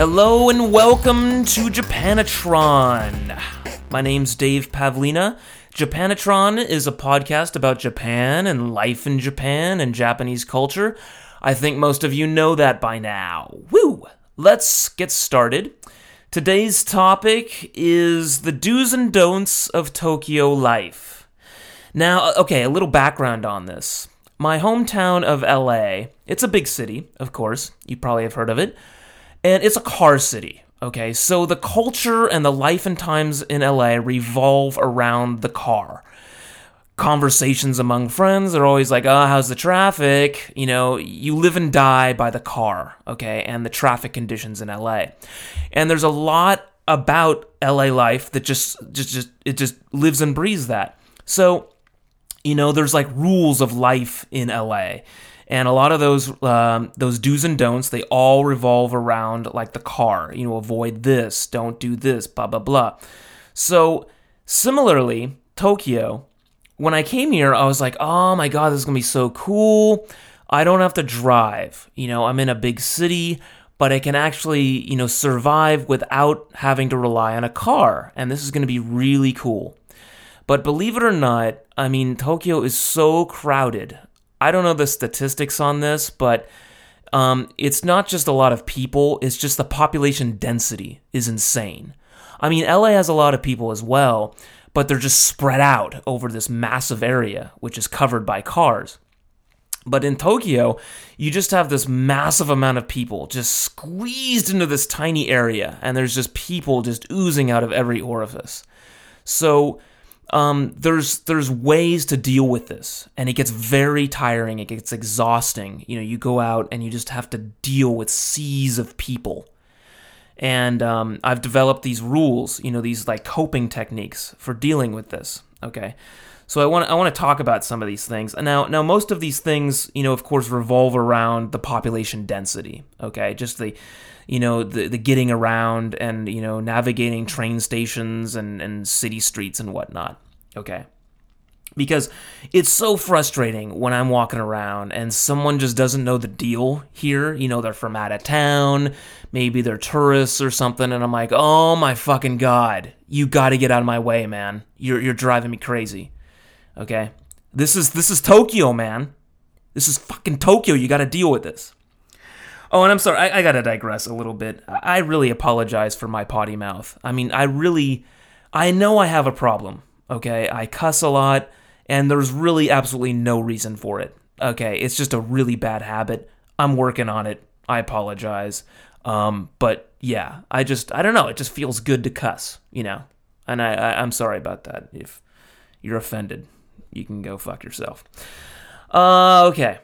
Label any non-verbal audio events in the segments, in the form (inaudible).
Hello and welcome to Japanatron. My name's Dave Pavlina. Japanatron is a podcast about Japan and life in Japan and Japanese culture. I think most of you know that by now. Woo! Let's get started. Today's topic is the do's and don'ts of Tokyo life. Now, uh, okay, a little background on this. My hometown of LA, it's a big city, of course. You probably have heard of it. And it's a car city. Okay, so the culture and the life and times in LA revolve around the car. Conversations among friends are always like, oh, how's the traffic? You know, you live and die by the car, okay, and the traffic conditions in LA. And there's a lot about LA life that just, just, just, it just lives and breathes that. So, you know, there's like rules of life in LA and a lot of those um, those do's and don'ts they all revolve around like the car you know avoid this don't do this blah blah blah so similarly tokyo when i came here i was like oh my god this is gonna be so cool i don't have to drive you know i'm in a big city but i can actually you know survive without having to rely on a car and this is gonna be really cool but believe it or not, I mean, Tokyo is so crowded. I don't know the statistics on this, but um, it's not just a lot of people, it's just the population density is insane. I mean, LA has a lot of people as well, but they're just spread out over this massive area, which is covered by cars. But in Tokyo, you just have this massive amount of people just squeezed into this tiny area, and there's just people just oozing out of every orifice. So, um, there's there's ways to deal with this, and it gets very tiring. It gets exhausting. You know, you go out and you just have to deal with seas of people. And um, I've developed these rules, you know, these like coping techniques for dealing with this. Okay, so I want I want to talk about some of these things. Now, now most of these things, you know, of course, revolve around the population density. Okay, just the you know the, the getting around and you know navigating train stations and, and city streets and whatnot okay? Because it's so frustrating when i'm walking around and someone just doesn't know the deal here. You know they're from out of town. Maybe they're tourists or something and i'm like oh my fucking god. You gotta get out of my way man. You're, you're driving me crazy okay this is this is tokyo man this is fucking tokyo you gotta deal with this Oh, and I'm sorry, I, I gotta digress a little bit. I really apologize for my potty mouth. I mean, I really, I know I have a problem, okay? I cuss a lot, and there's really absolutely no reason for it, okay? It's just a really bad habit. I'm working on it. I apologize. Um, but yeah, I just, I don't know, it just feels good to cuss, you know? And I, I I'm sorry about that. If you're offended, you can go fuck yourself. Uh, okay.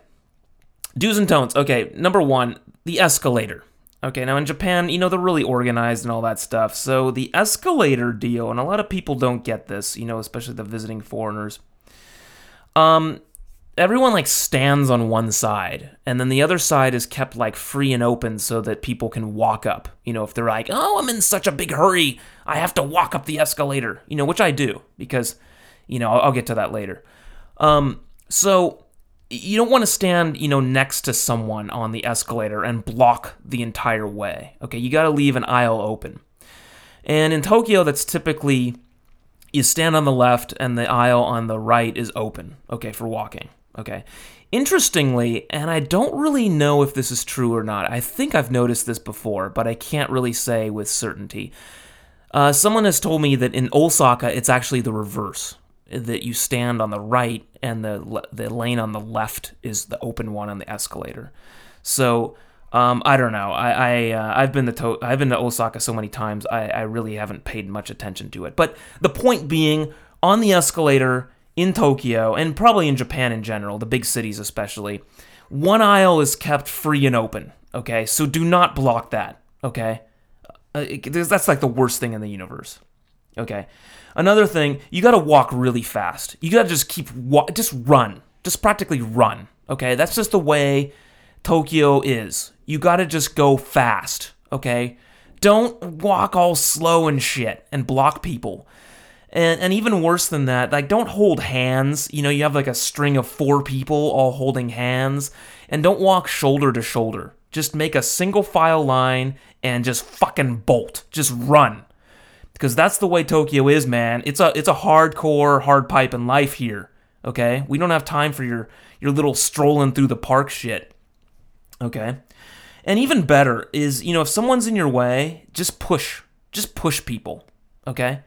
Do's and don'ts. Okay, number one, the escalator. Okay, now in Japan, you know, they're really organized and all that stuff. So the escalator deal, and a lot of people don't get this, you know, especially the visiting foreigners. Um, everyone like stands on one side, and then the other side is kept like free and open so that people can walk up. You know, if they're like, oh, I'm in such a big hurry, I have to walk up the escalator, you know, which I do because, you know, I'll, I'll get to that later. Um, so you don't want to stand, you know, next to someone on the escalator and block the entire way. Okay, you got to leave an aisle open. And in Tokyo, that's typically you stand on the left and the aisle on the right is open, okay, for walking. Okay. Interestingly, and I don't really know if this is true or not, I think I've noticed this before, but I can't really say with certainty. Uh, someone has told me that in Osaka, it's actually the reverse that you stand on the right and the the lane on the left is the open one on the escalator. So um, I don't know. I, I uh, I've been to, to I've been to Osaka so many times. I, I really haven't paid much attention to it. But the point being, on the escalator in Tokyo and probably in Japan in general, the big cities especially, one aisle is kept free and open. Okay, so do not block that. Okay, uh, it, that's like the worst thing in the universe. Okay. Another thing, you got to walk really fast. You got to just keep just run. Just practically run. Okay? That's just the way Tokyo is. You got to just go fast, okay? Don't walk all slow and shit and block people. And, and even worse than that, like don't hold hands. You know, you have like a string of four people all holding hands, and don't walk shoulder to shoulder. Just make a single file line and just fucking bolt. Just run. Because that's the way Tokyo is, man. It's a it's a hardcore hard pipe in life here. Okay? We don't have time for your your little strolling through the park shit. Okay? And even better is, you know, if someone's in your way, just push. Just push people. Okay?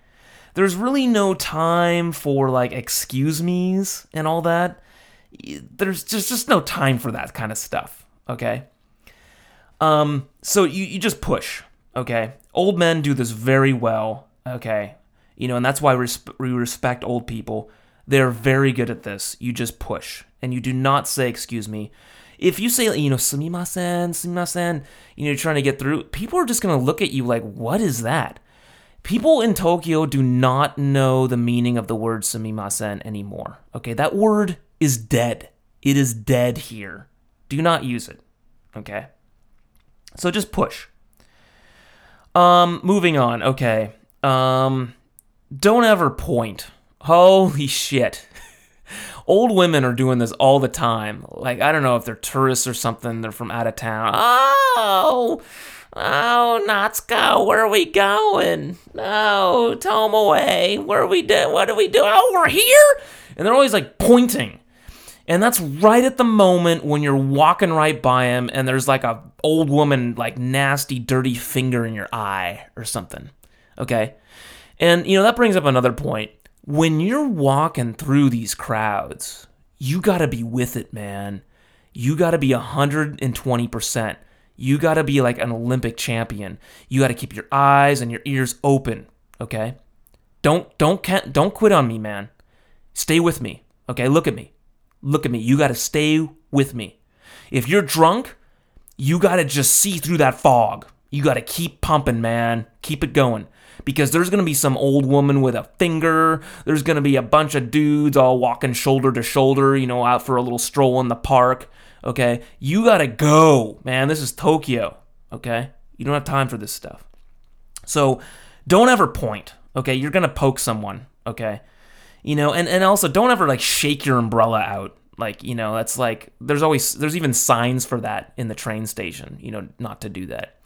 There's really no time for like excuse me's and all that. There's just just no time for that kind of stuff. Okay? Um, so you, you just push, okay? Old men do this very well, okay? You know, and that's why we respect old people. They're very good at this. You just push, and you do not say, excuse me. If you say, you know, sumimasen, sumimasen, you know, you're trying to get through, people are just going to look at you like, what is that? People in Tokyo do not know the meaning of the word sumimasen anymore. Okay, that word is dead. It is dead here. Do not use it. Okay? So just push. Um, moving on. Okay. Um, don't ever point. Holy shit. (laughs) Old women are doing this all the time. Like, I don't know if they're tourists or something, they're from out of town. Oh, oh, Natsuko, where are we going? No, Tomoe, where are we doing? What are we doing? Oh, we're here? And they're always like pointing. And that's right at the moment when you're walking right by him and there's like a old woman like nasty dirty finger in your eye or something. Okay? And you know that brings up another point. When you're walking through these crowds, you got to be with it, man. You got to be 120%. You got to be like an Olympic champion. You got to keep your eyes and your ears open, okay? Don't don't don't quit on me, man. Stay with me. Okay? Look at me. Look at me. You got to stay with me. If you're drunk, you got to just see through that fog. You got to keep pumping, man. Keep it going. Because there's going to be some old woman with a finger. There's going to be a bunch of dudes all walking shoulder to shoulder, you know, out for a little stroll in the park. Okay? You got to go, man. This is Tokyo. Okay? You don't have time for this stuff. So don't ever point. Okay? You're going to poke someone. Okay? you know and, and also don't ever like shake your umbrella out like you know that's like there's always there's even signs for that in the train station you know not to do that.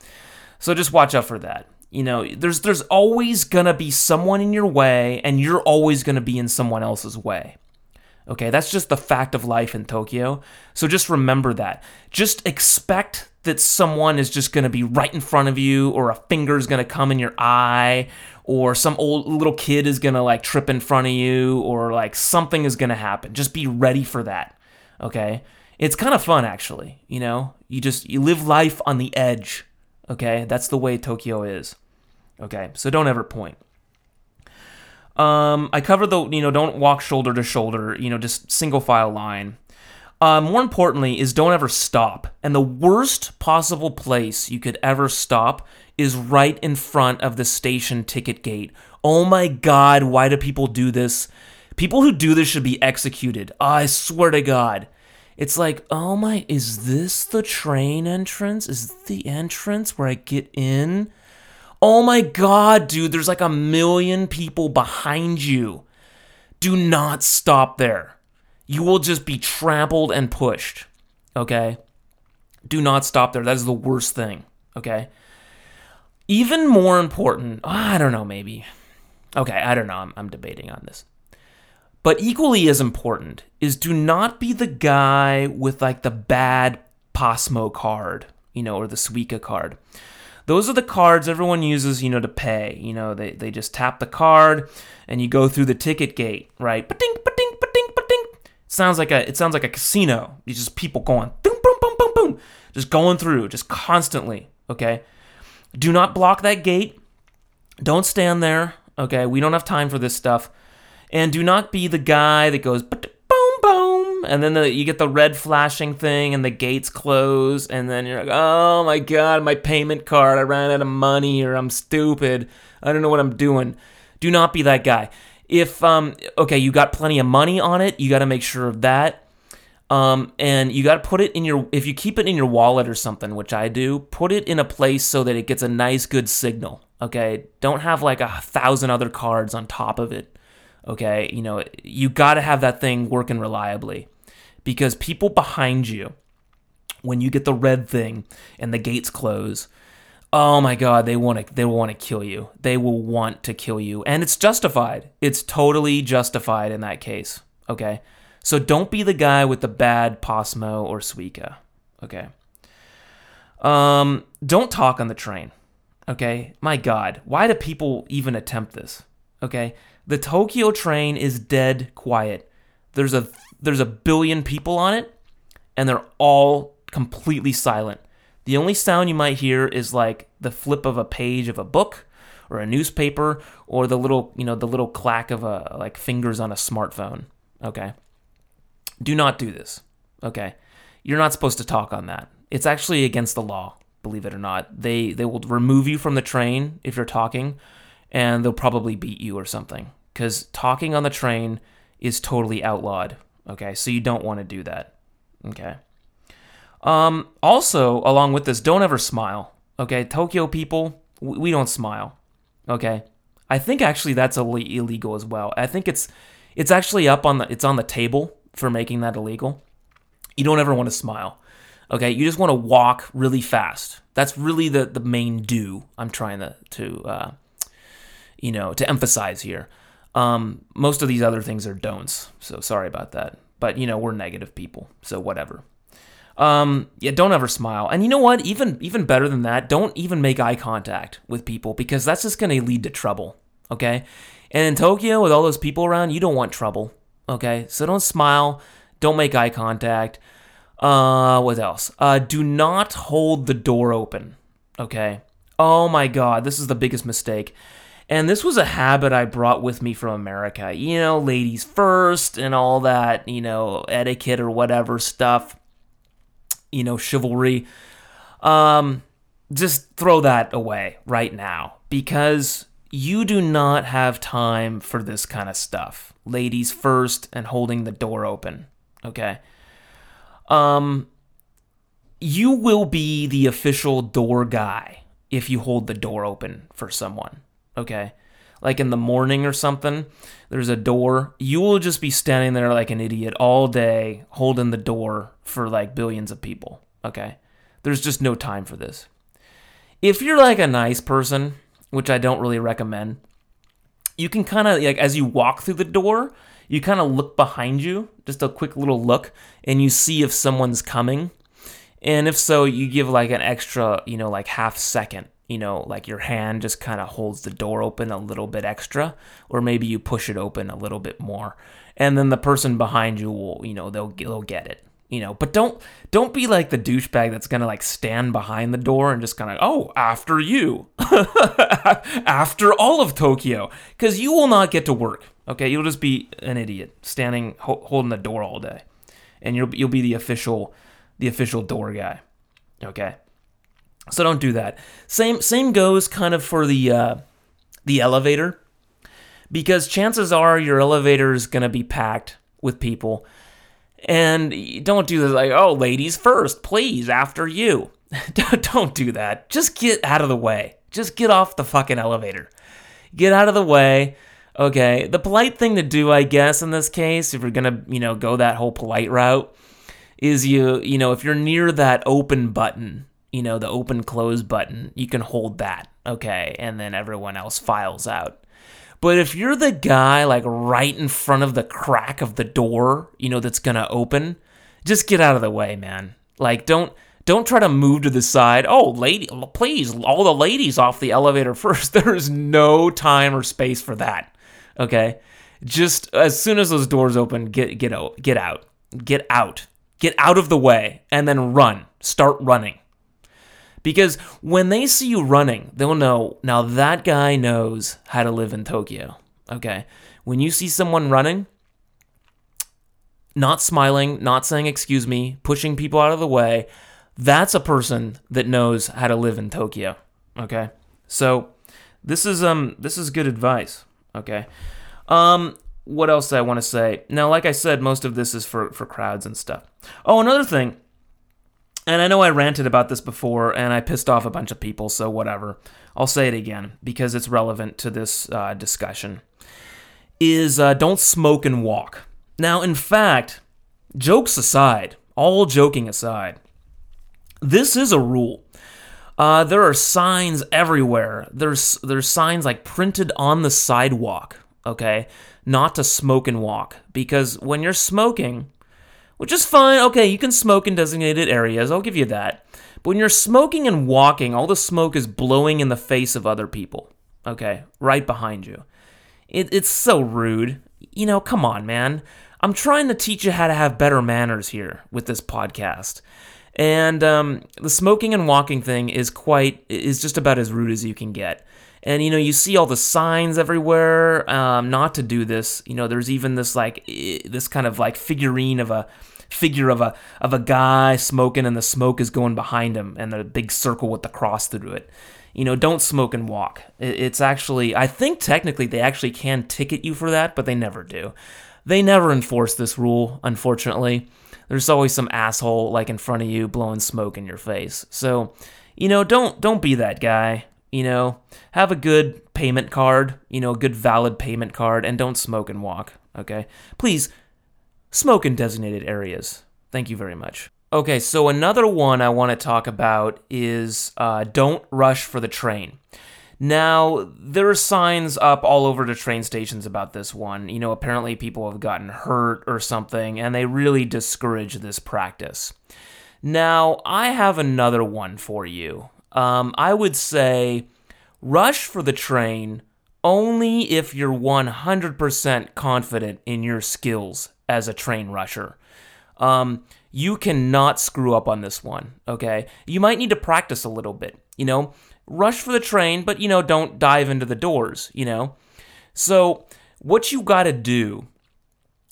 So just watch out for that. You know there's there's always gonna be someone in your way and you're always gonna be in someone else's way okay that's just the fact of life in tokyo so just remember that just expect that someone is just gonna be right in front of you or a finger is gonna come in your eye or some old little kid is gonna like trip in front of you, or like something is gonna happen. Just be ready for that. Okay? It's kind of fun actually, you know? You just you live life on the edge. Okay? That's the way Tokyo is. Okay? So don't ever point. Um, I cover the, you know, don't walk shoulder to shoulder, you know, just single file line. Uh, more importantly, is don't ever stop. And the worst possible place you could ever stop is right in front of the station ticket gate. Oh my god, why do people do this? People who do this should be executed. I swear to God. It's like, oh my, is this the train entrance? Is the entrance where I get in? Oh my god, dude, there's like a million people behind you. Do not stop there. You will just be trampled and pushed. Okay? Do not stop there. That is the worst thing. Okay? Even more important, ah, I don't know, maybe. Okay, I don't know. I'm, I'm debating on this. But equally as important is do not be the guy with like the bad PASMO card, you know, or the Suica card. Those are the cards everyone uses, you know, to pay. You know, they, they just tap the card and you go through the ticket gate, right? Ba-ding, ba-ding, ba-ding, ba-ding. Sounds like a it sounds like a casino. It's just people going boom, boom, boom, boom, boom, just going through, just constantly. Okay. Do not block that gate. Don't stand there. Okay, we don't have time for this stuff. And do not be the guy that goes and then the, you get the red flashing thing, and the gates close, and then you're like, oh my god, my payment card, I ran out of money, or I'm stupid, I don't know what I'm doing. Do not be that guy. If um, okay, you got plenty of money on it, you got to make sure of that. Um, and you got to put it in your, if you keep it in your wallet or something, which I do, put it in a place so that it gets a nice, good signal. Okay. Don't have like a thousand other cards on top of it. Okay. You know, you got to have that thing working reliably because people behind you, when you get the red thing and the gates close, oh my god, they want to they want to kill you. They will want to kill you, and it's justified. It's totally justified in that case. Okay, so don't be the guy with the bad PASMO or Suica. Okay. Um, don't talk on the train. Okay, my God, why do people even attempt this? Okay, the Tokyo train is dead quiet. There's a there's a billion people on it, and they're all completely silent. The only sound you might hear is like the flip of a page of a book or a newspaper or the little, you know, the little clack of a like fingers on a smartphone. Okay? Do not do this. Okay? You're not supposed to talk on that. It's actually against the law, believe it or not. They they will remove you from the train if you're talking and they'll probably beat you or something cuz talking on the train is totally outlawed. Okay? So you don't want to do that. Okay? Um, also, along with this, don't ever smile. Okay, Tokyo people, we don't smile. Okay, I think actually that's illegal as well. I think it's it's actually up on the it's on the table for making that illegal. You don't ever want to smile. Okay, you just want to walk really fast. That's really the the main do I'm trying to to uh, you know to emphasize here. Um, most of these other things are don'ts, so sorry about that. But you know we're negative people, so whatever. Um, yeah, don't ever smile. And you know what? Even even better than that, don't even make eye contact with people because that's just to lead to trouble. Okay? And in Tokyo, with all those people around, you don't want trouble. Okay? So don't smile. Don't make eye contact. Uh, what else? Uh, do not hold the door open. Okay? Oh my God, this is the biggest mistake. And this was a habit I brought with me from America. You know, ladies first and all that, you know, etiquette or whatever stuff you know, chivalry. Um, just throw that away right now because you do not have time for this kind of stuff. Ladies first and holding the door open. Okay. Um, you will be the official door guy if you hold the door open for someone. Okay. Like in the morning or something, there's a door. You will just be standing there like an idiot all day holding the door for like billions of people. Okay. There's just no time for this. If you're like a nice person, which I don't really recommend, you can kind of like as you walk through the door, you kind of look behind you, just a quick little look, and you see if someone's coming. And if so, you give like an extra, you know, like half second, you know, like your hand just kind of holds the door open a little bit extra, or maybe you push it open a little bit more. And then the person behind you will, you know, they'll they'll get it you know. But don't don't be like the douchebag that's gonna like stand behind the door and just kind of oh after you. (laughs) After all of tokyo. Because you will not get to work okay? You'll just be an idiot standing ho- holding the door all day. And you'll, you'll be the official the official door guy okay so don't do that same same goes kind of for the uh, the elevator because chances are your elevator is going to be packed with people and don't do this like, oh, ladies first, please, after you. (laughs) don't do that. Just get out of the way. Just get off the fucking elevator. Get out of the way. Okay. The polite thing to do, I guess, in this case, if you're to, you know, go that whole polite route, is you, you know, if you're near that open button, you know, the open close button, you can hold that. Okay. And then everyone else files out. But if you're the guy like right in front of the crack of the door, you know, that's gonna open, just get out of the way, man. Like don't don't try to move to the side. Oh, lady, please, all the ladies off the elevator (laughs) first. There is no time or space for that. Okay? Just as soon as those doors open, get get out, get out. Get out. Get out of the way and then run. Start running. Because when they see you running, they'll know now that guy knows how to live in Tokyo. Okay. When you see someone running, not smiling, not saying excuse me, pushing people out of the way, that's a person that knows how to live in Tokyo. Okay? So this is um this is good advice. Okay. Um what else I want to say? Now, like I said, most of this is for, for crowds and stuff. Oh, another thing, and I know I ranted about this before and I pissed off a bunch of people, so whatever. I'll say it again because it's relevant to this uh, discussion. Is uh, don't smoke and walk. Now, in fact, jokes aside, all joking aside, this is a rule. Uh, there are signs everywhere. There's there's signs like printed on the sidewalk. Okay, not to smoke and walk because when you're smoking, which is fine. Okay, you can smoke in designated areas. I'll give you that. But when you're smoking and walking, all the smoke is blowing in the face of other people. Okay, right behind you. It, it's so rude. You know, come on, man. I'm trying to teach you how to have better manners here with this podcast. And um, the smoking and walking thing is quite is just about as rude as you can get. And you know, you see all the signs everywhere um, not to do this. You know, there's even this like this kind of like figurine of a figure of a of a guy smoking, and the smoke is going behind him, and the big circle with the cross through it. You know, don't smoke and walk. It's actually, I think technically they actually can ticket you for that, but they never do. They never enforce this rule, unfortunately there's always some asshole like in front of you blowing smoke in your face. So, you know, don't don't be that guy. You know, have a good payment card, you know, a good valid payment card, and don't smoke and walk. Okay, please smoke in designated areas. Thank you very much. Okay, so another one I want to talk about is uh, don't rush for the train. Now, there are signs up all over the train stations about this one. You know, apparently people have gotten hurt or something, and they really discourage this practice. Now, I have another one for you. Um, I would say rush for the train only if you're 100% confident in your skills as a train rusher. Um, you cannot screw up on this one, okay? You might need to practice a little bit. You know, rush for the train, but you know, don't dive into the doors, you know? So, what you got to do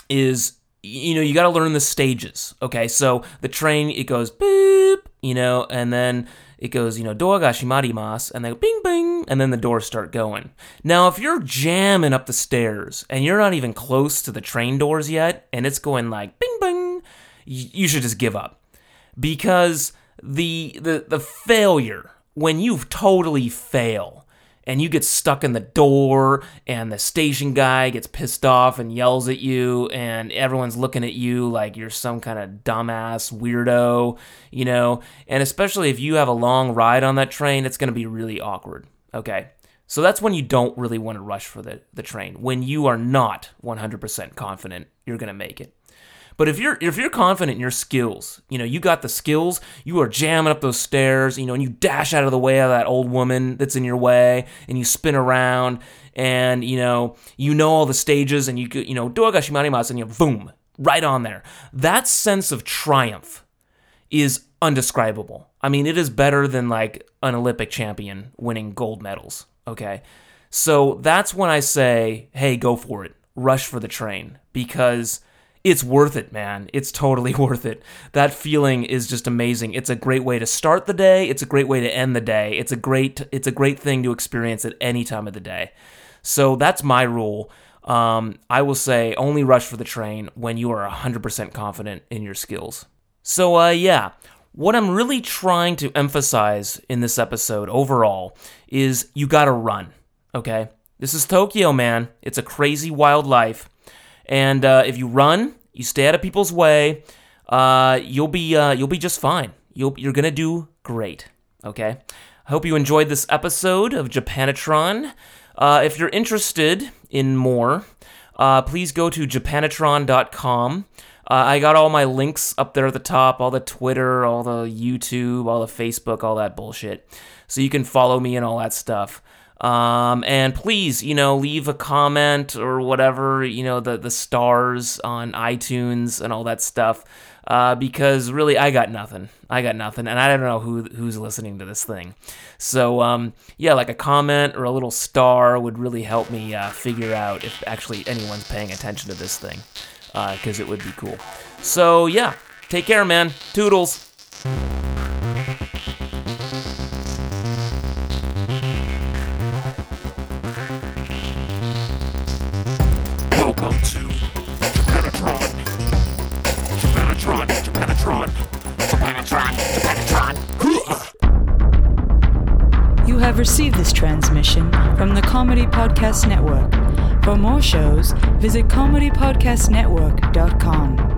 is you know, you got to learn the stages. Okay? So, the train it goes boop, you know, and then it goes, you know, door ga shimarimasu, and then bing bing, and then the doors start going. Now, if you're jamming up the stairs and you're not even close to the train doors yet, and it's going like bing bing, you should just give up because the the the failure when you've totally fail and you get stuck in the door and the station guy gets pissed off and yells at you and everyone's looking at you like you're some kind of dumbass weirdo, you know, and especially if you have a long ride on that train, it's going to be really awkward. Okay. So that's when you don't really want to rush for the, the train, when you are not 100% confident you're going to make it. But if you're if you're confident in your skills, you know, you got the skills, you are jamming up those stairs, you know, and you dash out of the way of that old woman that's in your way and you spin around and you know, you know all the stages and you you know, doagashimarimasu and you boom, right on there. That sense of triumph is undescribable. I mean, it is better than like an Olympic champion winning gold medals, okay? So that's when I say, "Hey, go for it. Rush for the train." Because it's worth it, man. It's totally (laughs) worth it. That feeling is just amazing. It's a great way to start the day. It's a great way to end the day. It's a great it's a great thing to experience at any time of the day. So that's my rule. Um, I will say only rush for the train when you are 100% confident in your skills. So uh, yeah, what I'm really trying to emphasize in this episode overall is you gotta run. Okay, this is Tokyo, man. It's a crazy wild life. And uh, if you run, you stay out of people's way, uh, you'll be uh, you'll be just fine. You'll, you're gonna do great. Okay. I hope you enjoyed this episode of Japanatron. Uh, if you're interested in more, uh, please go to japanatron.com. Uh, I got all my links up there at the top, all the Twitter, all the YouTube, all the Facebook, all that bullshit. So you can follow me and all that stuff. Um, and please, you know, leave a comment or whatever, you know, the, the stars on iTunes and all that stuff. Uh, because really, I got nothing. I got nothing, and I don't know who who's listening to this thing. So, um, yeah, like a comment or a little star would really help me uh, figure out if actually anyone's paying attention to this thing, because uh, it would be cool. So, yeah, take care, man. Toodles. Comedy Podcast Network. For more shows, visit comedypodcastnetwork.com.